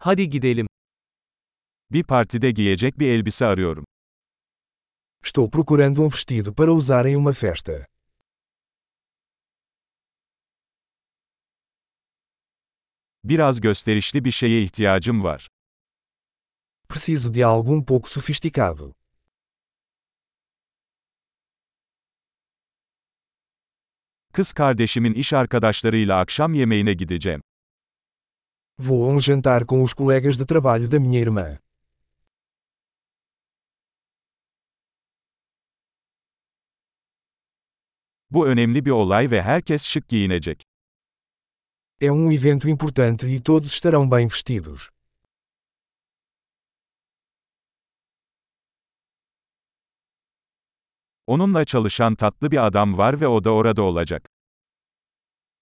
Hadi gidelim. Bir partide giyecek bir elbise arıyorum. Estou procurando um vestido para usar em uma festa. Biraz gösterişli bir şeye ihtiyacım var. Preciso de algo um pouco sofisticado. Kız kardeşimin iş arkadaşlarıyla akşam yemeğine gideceğim. Vou a um jantar com os colegas de trabalho da minha irmã. Bu önemli bir olay ve herkes şık giyinecek. É um evento importante e todos estarão bem vestidos. Onunla çalışan tatlı bir adam var ve o da orada olacak.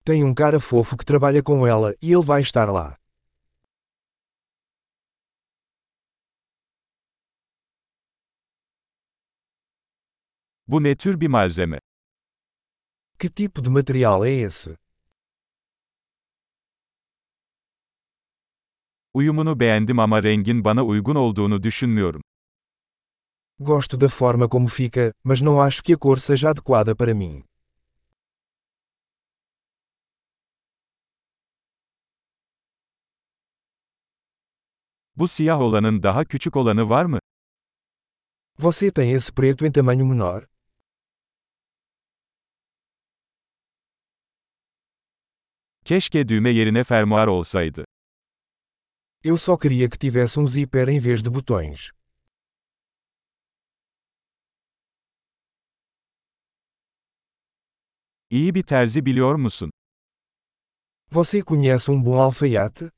Tem um cara fofo que trabalha com ela e ele vai estar lá. Bu ne tür bir malzeme? Que tipo de material é esse? Uyumunu beğendim ama rengin bana uygun olduğunu düşünmüyorum. Gosto da forma como fica, mas não acho que a cor seja adequada para mim. Bu siyah olanın daha küçük olanı var mı? Você tem esse preto em tamanho menor? Keşke düğme yerine fermuar olsaydı. Eu só queria que tivesse um zíper em vez de botões. İyi bir terzi biliyor musun? Você conhece um bom alfaiate?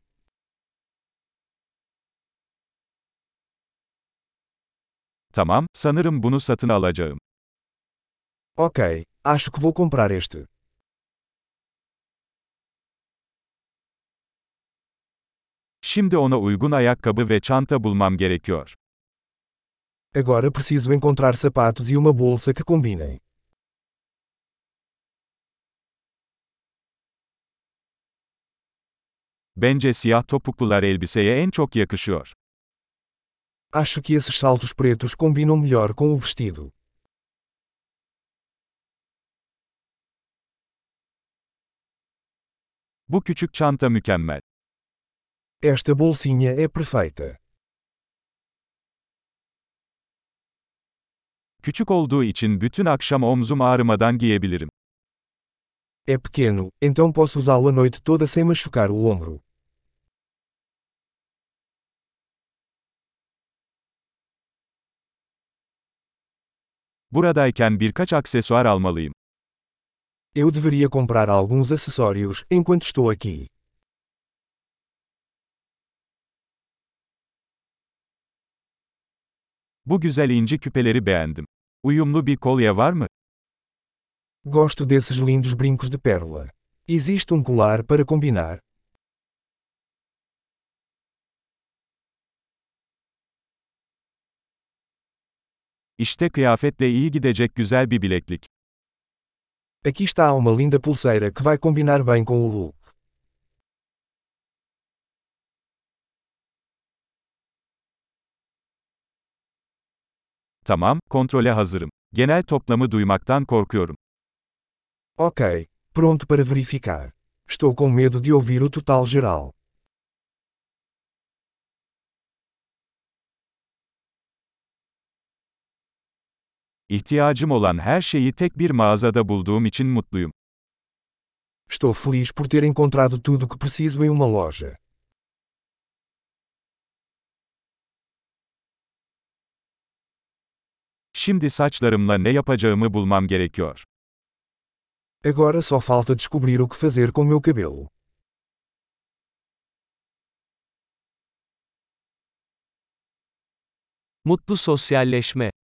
Tamam, sanırım bunu satın alacağım. Ok, acho que vou comprar este. Şimdi ona uygun ayakkabı ve çanta bulmam gerekiyor. Agora preciso encontrar sapatos e uma bolsa que combinem. Bence siyah topuklular elbiseye en çok yakışıyor. Acho que esses saltos pretos combinam melhor com o vestido. Bu küçük çanta mükemmel. Esta bolsinha é perfeita. Küçük olduğu için bütün akşam omzum ağrımadan giyebilirim. É pequeno, então posso usá-lo a noite toda sem machucar o ombro. Buradayken birkaç aksesuar almalıyım. Eu deveria comprar alguns acessórios enquanto estou aqui. Bu güzel inci küpeleri beğendim. Uyumlu bir kolye var mı? Gosto desses lindos brincos de pérola. Existe um colar para combinar? İşte kıyafetle iyi gidecek güzel bir bileklik. Aqui está uma linda pulseira que vai combinar bem com o look. Tamam, kontrole hazırım. Genel toplamı duymaktan korkuyorum. Ok, pronto para verificar. Estou com medo de ouvir o total geral. İhtiyacım olan her şeyi tek bir mağazada bulduğum için mutluyum. Estou feliz por ter encontrado tudo que preciso em uma loja. Şimdi saçlarımla ne yapacağımı bulmam gerekiyor. Agora só falta descobrir o que fazer com meu cabelo. Mutlu sosyalleşme.